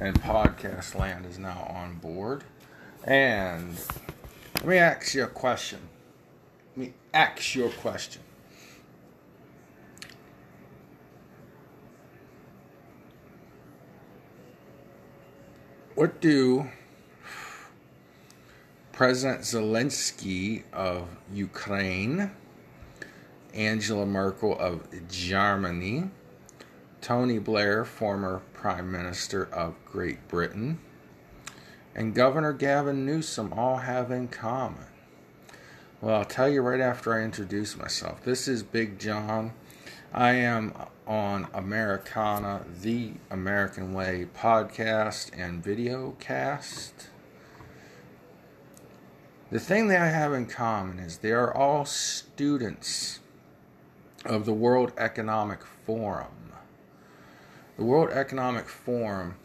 and podcast land is now on board. And let me ask you a question. Let me ask you a question. What do President Zelensky of Ukraine, Angela Merkel of Germany, Tony Blair, former Prime Minister of Great Britain, and Governor Gavin Newsom all have in common? Well, I'll tell you right after I introduce myself. This is Big John. I am on Americana, the American Way podcast and video cast. The thing they have in common is they are all students of the World Economic Forum. The World Economic Forum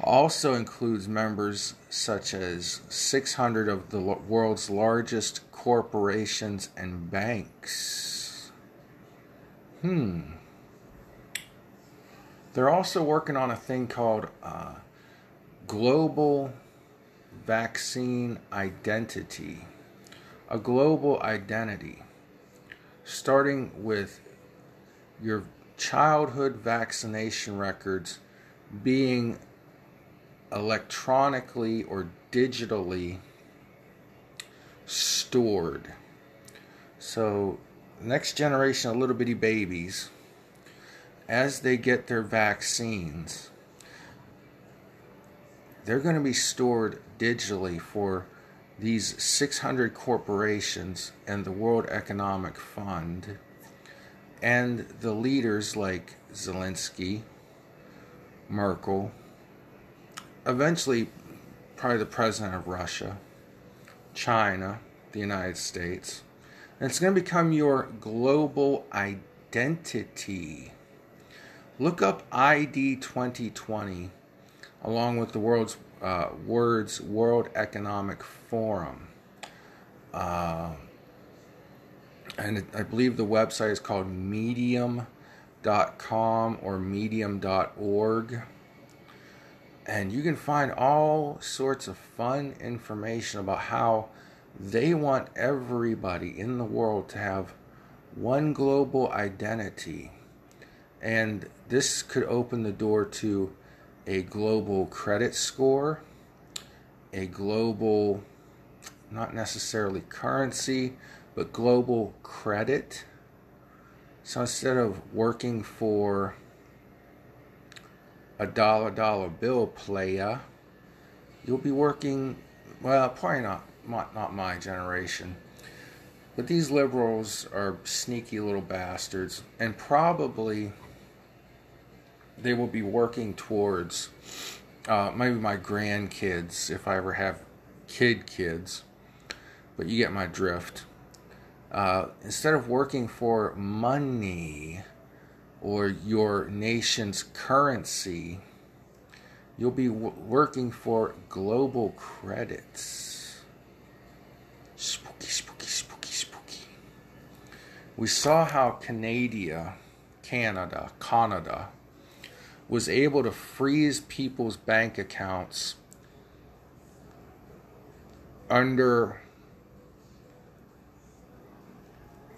also includes members such as 600 of the world's largest corporations and banks. Hmm. They're also working on a thing called uh, global vaccine identity, a global identity, starting with your childhood vaccination records being electronically or digitally stored. So, next generation of little bitty babies, as they get their vaccines, they're going to be stored digitally for these 600 corporations and the World Economic Fund and the leaders like Zelensky, Merkel, eventually, probably the president of Russia, China, the United States. And it's going to become your global identity. Look up ID 2020 along with the world's uh, words World Economic Forum. Uh, and I believe the website is called medium.com or medium.org. And you can find all sorts of fun information about how they want everybody in the world to have one global identity. And this could open the door to a global credit score, a global, not necessarily currency, but global credit. So instead of working for a dollar dollar bill player, you'll be working, well, probably not, not, not my generation. But these liberals are sneaky little bastards and probably they will be working towards uh, maybe my grandkids if I ever have kid kids. But you get my drift. Uh, instead of working for money or your nation's currency, you'll be w- working for global credits. Spooky, spooky, spooky, spooky. We saw how Canada, Canada, Canada, was able to freeze people's bank accounts under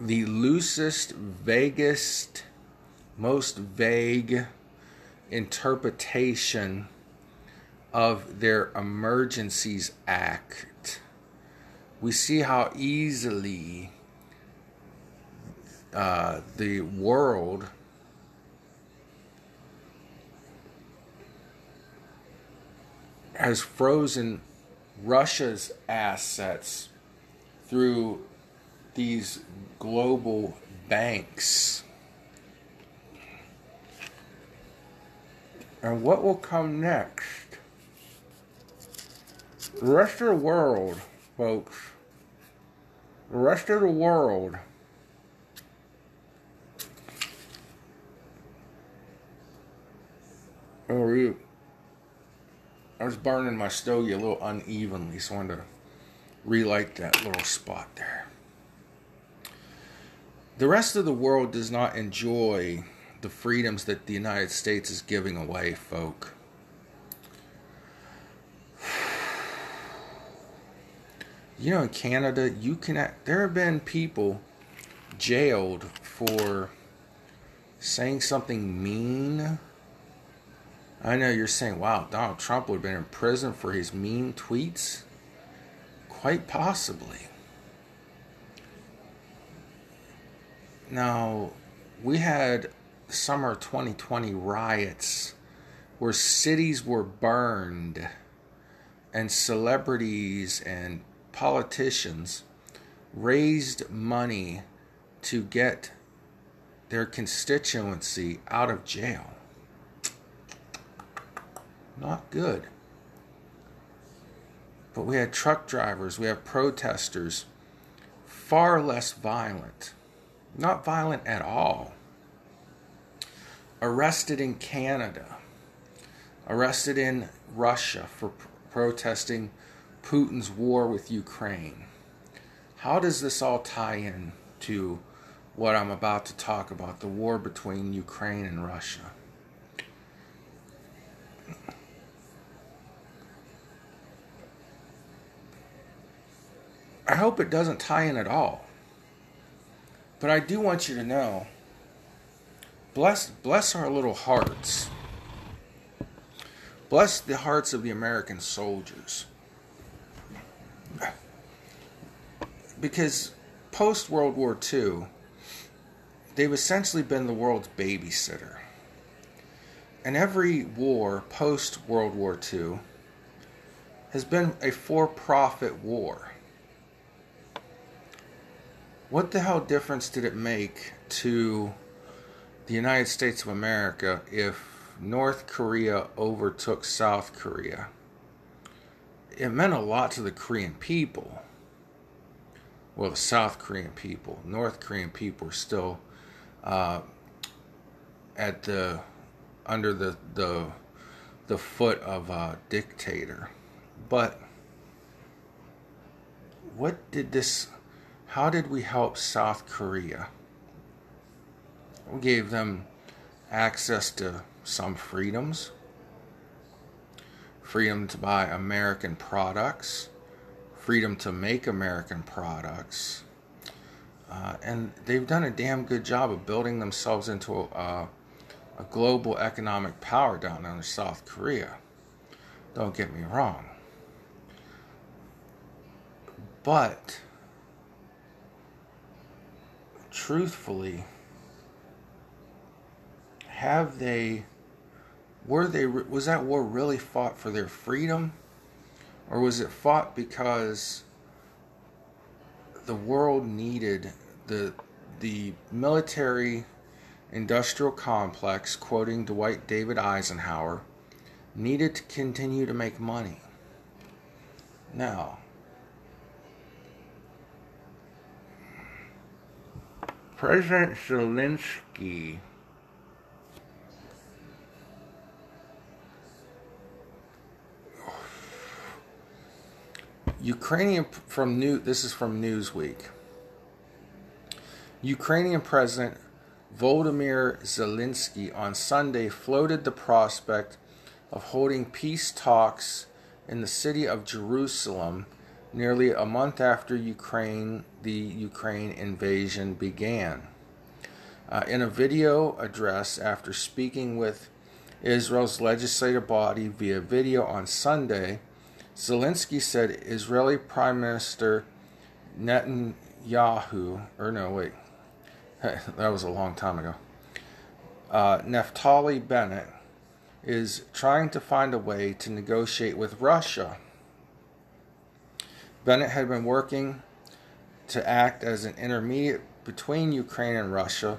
the loosest, vaguest, most vague interpretation of their Emergencies Act. We see how easily uh, the world has frozen Russia's assets through these global banks. And what will come next? The rest of the world, folks, the rest of the world Oh, you. I was burning my stogie a little unevenly, so I wanted to relight that little spot there the rest of the world does not enjoy the freedoms that the United States is giving away, folk. You know, in Canada, you can. There have been people jailed for saying something mean. I know you're saying, wow, Donald Trump would have been in prison for his mean tweets. Quite possibly. Now, we had summer 2020 riots where cities were burned and celebrities and politicians raised money to get their constituency out of jail. Not good. But we had truck drivers, we have protesters, far less violent, not violent at all, arrested in Canada, arrested in Russia for pr- protesting Putin's war with Ukraine. How does this all tie in to what I'm about to talk about the war between Ukraine and Russia? I hope it doesn't tie in at all. But I do want you to know bless bless our little hearts. Bless the hearts of the American soldiers. Because post World War II, they've essentially been the world's babysitter. And every war post World War II has been a for profit war. What the hell difference did it make to the United States of America if North Korea overtook South Korea? It meant a lot to the Korean people. Well, the South Korean people. North Korean people are still uh, at the under the the the foot of a dictator. But what did this how did we help South Korea? We gave them access to some freedoms freedom to buy American products, freedom to make American products. Uh, and they've done a damn good job of building themselves into a, a global economic power down in South Korea. Don't get me wrong. But truthfully, have they were they was that war really fought for their freedom? Or was it fought because the world needed the the military industrial complex quoting Dwight David Eisenhower needed to continue to make money? Now President Zelensky Ukrainian from new this is from Newsweek. Ukrainian President Volodymyr Zelensky on Sunday floated the prospect of holding peace talks in the city of Jerusalem nearly a month after Ukraine the Ukraine invasion began. Uh, in a video address after speaking with Israel's legislative body via video on Sunday, Zelensky said Israeli Prime Minister Netanyahu, or no, wait, that was a long time ago. Uh, Naftali Bennett is trying to find a way to negotiate with Russia. Bennett had been working to act as an intermediate between Ukraine and Russia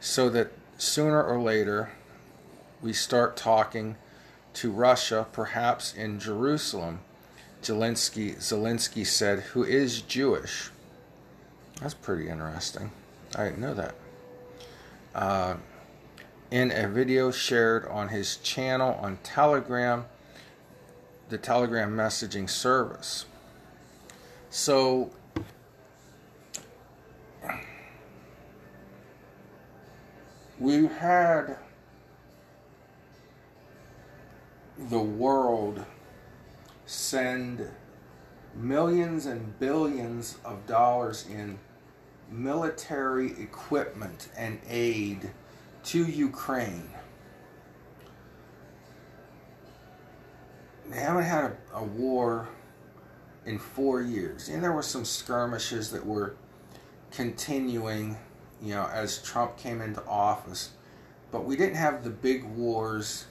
so that sooner or later we start talking to Russia, perhaps in Jerusalem. Zelensky, Zelensky said, who is Jewish. That's pretty interesting. I didn't know that. Uh, in a video shared on his channel on Telegram, the Telegram messaging service. So, we've had the world send millions and billions of dollars in military equipment and aid to Ukraine. They haven't had a, a war in four years. And there were some skirmishes that were continuing, you know, as Trump came into office. But we didn't have the big wars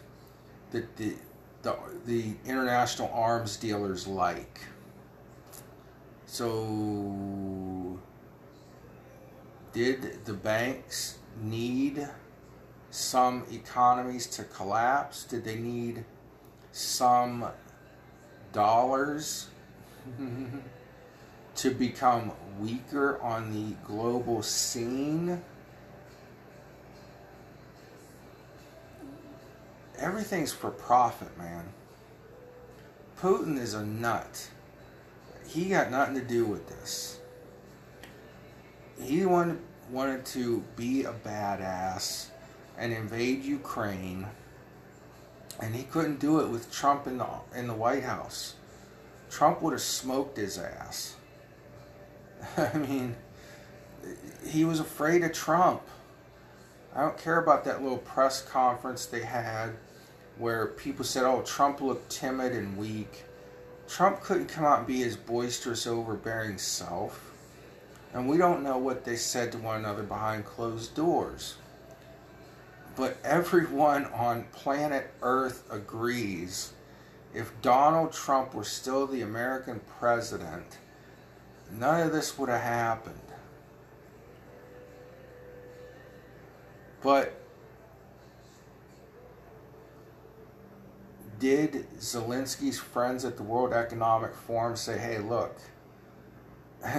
that the the, the international arms dealers like. So did the banks need some economies to collapse? Did they need some dollars to become weaker on the global scene? Everything's for profit, man. Putin is a nut. He got nothing to do with this. He wanted, wanted to be a badass and invade Ukraine, and he couldn't do it with Trump in the in the White House. Trump would have smoked his ass. I mean, he was afraid of Trump. I don't care about that little press conference they had where people said, oh, Trump looked timid and weak. Trump couldn't come out and be his boisterous, overbearing self. And we don't know what they said to one another behind closed doors. But everyone on planet Earth agrees if Donald Trump were still the American president, none of this would have happened. But did Zelensky's friends at the World Economic Forum say, hey, look,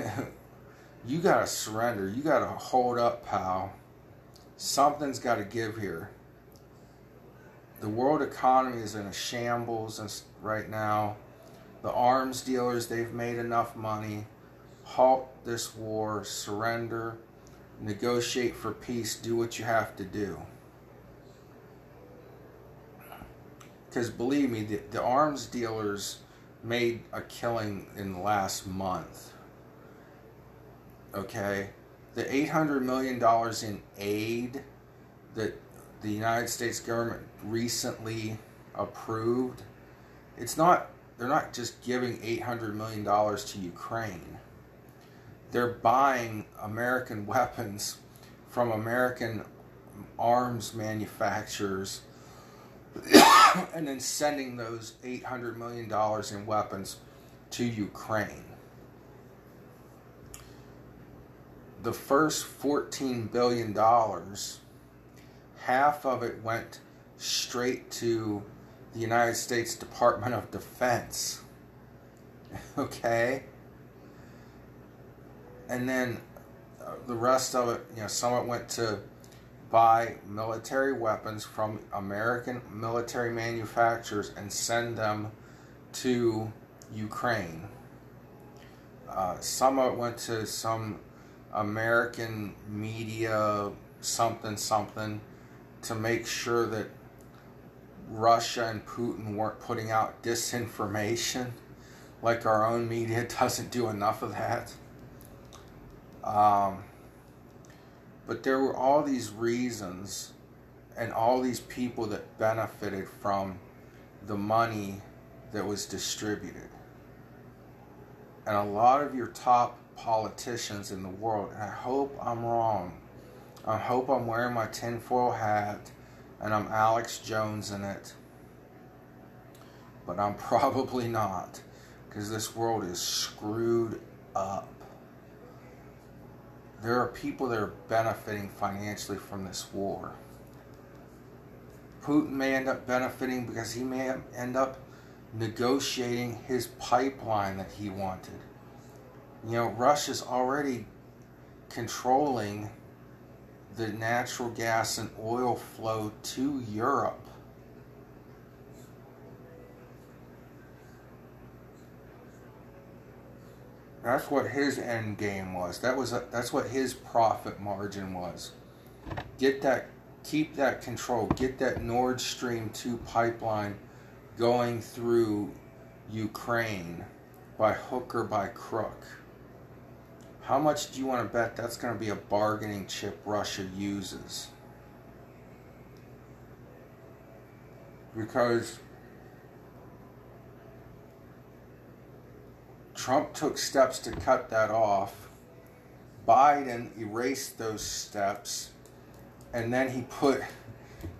you got to surrender. You got to hold up, pal. Something's got to give here. The world economy is in a shambles right now. The arms dealers, they've made enough money. Halt this war, surrender, negotiate for peace, do what you have to do. Because believe me, the, the arms dealers made a killing in the last month. Okay? The $800 million in aid that the United States government recently approved, it's not, they're not just giving $800 million to Ukraine. They're buying American weapons from American arms manufacturers and then sending those $800 million in weapons to Ukraine. The first $14 billion, half of it went straight to the United States Department of Defense. okay? And then uh, the rest of it, you know, some of it went to buy military weapons from American military manufacturers and send them to Ukraine. Uh, some of it went to some American media, something, something, to make sure that Russia and Putin weren't putting out disinformation. Like our own media doesn't do enough of that. Um, but there were all these reasons and all these people that benefited from the money that was distributed. And a lot of your top politicians in the world, and I hope I'm wrong. I hope I'm wearing my tinfoil hat and I'm Alex Jones in it. But I'm probably not, because this world is screwed up there are people that are benefiting financially from this war. Putin may end up benefiting because he may end up negotiating his pipeline that he wanted. You know, Russia's already controlling the natural gas and oil flow to Europe. That's what his end game was. That was a, that's what his profit margin was. Get that, keep that control. Get that Nord Stream two pipeline going through Ukraine, by hook or by crook. How much do you want to bet that's going to be a bargaining chip Russia uses? Because Trump took steps to cut that off. Biden erased those steps. And then he put,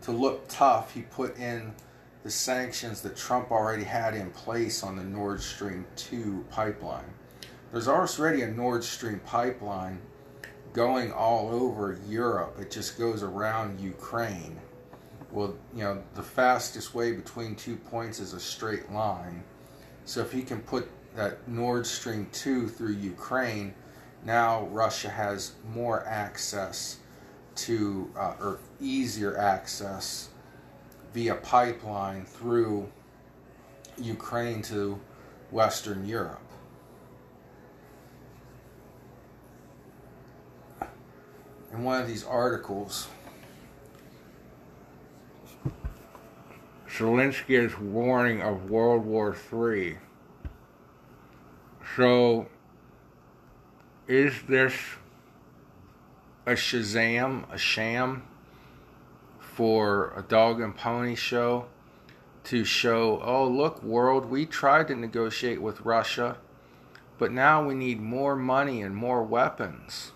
to look tough, he put in the sanctions that Trump already had in place on the Nord Stream 2 pipeline. There's already a Nord Stream pipeline going all over Europe. It just goes around Ukraine. Well, you know, the fastest way between two points is a straight line. So if he can put that Nord Stream 2 through Ukraine, now Russia has more access to, uh, or easier access via pipeline through Ukraine to Western Europe. In one of these articles, Zelensky is warning of World War III. So, is this a Shazam, a sham? for a dog and pony show to show, oh, look, world, we tried to negotiate with Russia, but now we need more money and more weapons.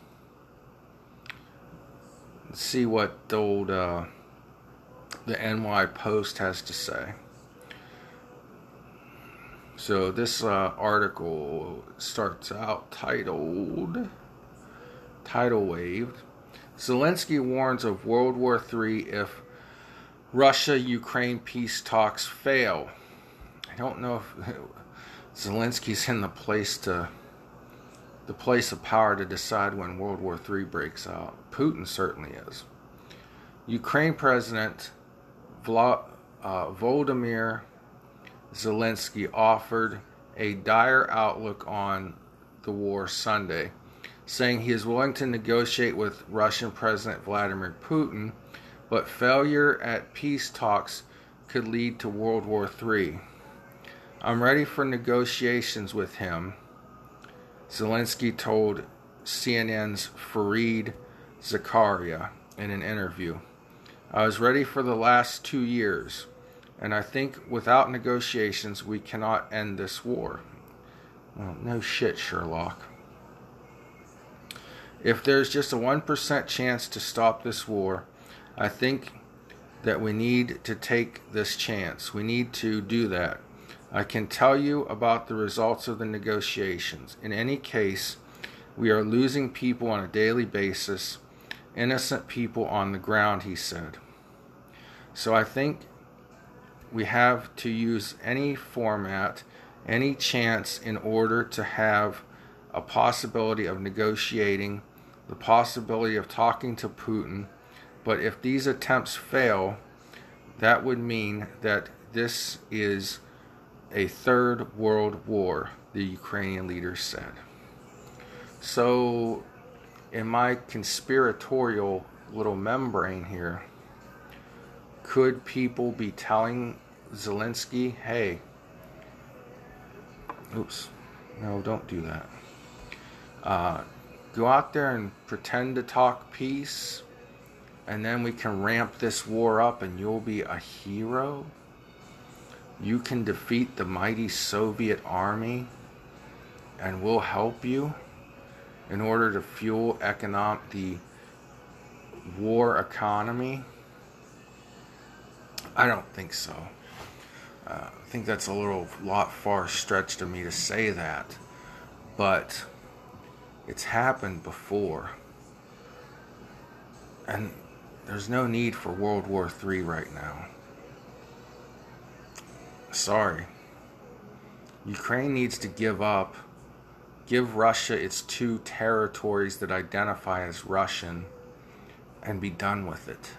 See what the old uh, the NY Post has to say. So this uh, article starts out titled "Tidal Wave." Zelensky warns of World War III if Russia Ukraine peace talks fail. I don't know if Zelensky's in the place to the place of power to decide when World War III breaks out. Putin certainly is. Ukraine President Vla, uh, Volodymyr Zelensky offered a dire outlook on the war Sunday saying he is willing to negotiate with Russian President Vladimir Putin, but failure at peace talks could lead to World War III. I'm ready for negotiations with him, Zelensky told CNN's Fareed Zakaria in an interview. I was ready for the last two years, and I think without negotiations we cannot end this war. Well, no shit, Sherlock. If there's just a 1% chance to stop this war, I think that we need to take this chance. We need to do that. I can tell you about the results of the negotiations. In any case, we are losing people on a daily basis, innocent people on the ground, he said. So I think we have to use any format, any chance in order to have a possibility of negotiating the possibility of talking to Putin, but if these attempts fail, that would mean that this is a third world war, the Ukrainian leader said. So, in my conspiratorial little membrane here, could people be telling Zelensky, hey, oops, no, don't do that. Uh, go out there and pretend to talk peace, and then we can ramp this war up and you'll be a hero. You can defeat the mighty Soviet army, and we'll help you in order to fuel the war economy. I don't think so. Uh, I think that's a little lot far stretched of me to say that, but it's happened before. And there's no need for World War III right now. Sorry. Ukraine needs to give up, give Russia its two territories that identify as Russian, and be done with it.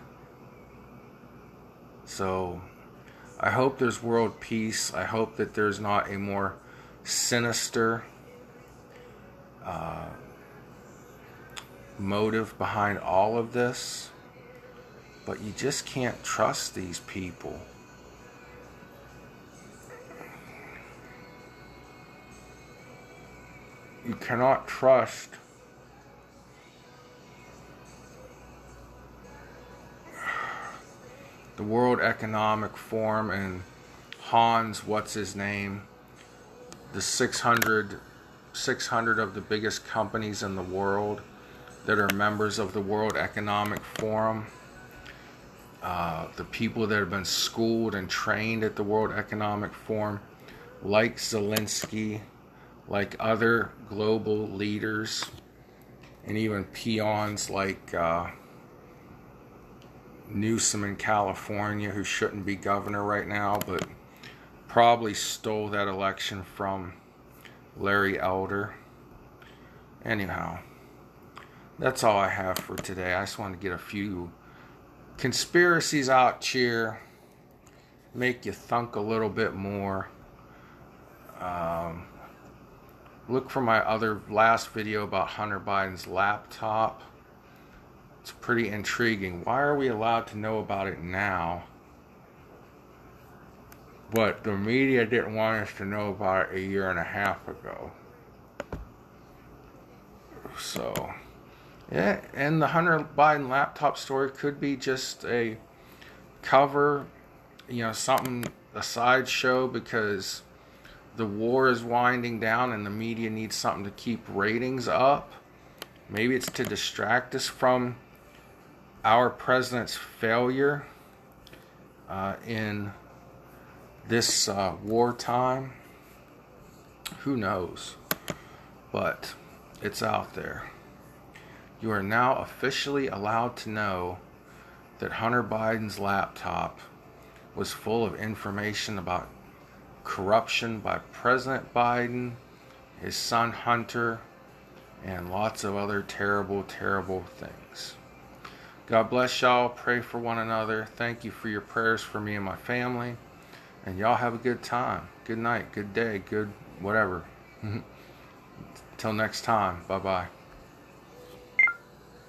So, I hope there's world peace. I hope that there's not a more sinister uh, motive behind all of this, but you just can't trust these people. You cannot trust the World Economic Forum and Hans, what's his name, the 600, 600 of the biggest companies in the world that are members of the World Economic Forum, uh, the people that have been schooled and trained at the World Economic Forum, like Zelensky, like other global leaders, and even peons like. Uh, Newsom in California, who shouldn't be governor right now, but probably stole that election from Larry Elder. Anyhow, that's all I have for today. I just want to get a few conspiracies out here, make you thunk a little bit more. Um, look for my other last video about Hunter Biden's laptop. It's pretty intriguing. Why are we allowed to know about it now? But the media didn't want us to know about it a year and a half ago. So, yeah, and the Hunter Biden laptop story could be just a cover, you know, something, a sideshow because the war is winding down and the media needs something to keep ratings up. Maybe it's to distract us from our president's failure uh, in this uh, wartime. Who knows? But it's out there. You are now officially allowed to know that Hunter Biden's laptop was full of information about corruption by President Biden, his son Hunter, and lots of other terrible, terrible things. God bless y'all. Pray for one another. Thank you for your prayers for me and my family. And y'all have a good time. Good night, good day, good whatever. Until next time. Bye bye.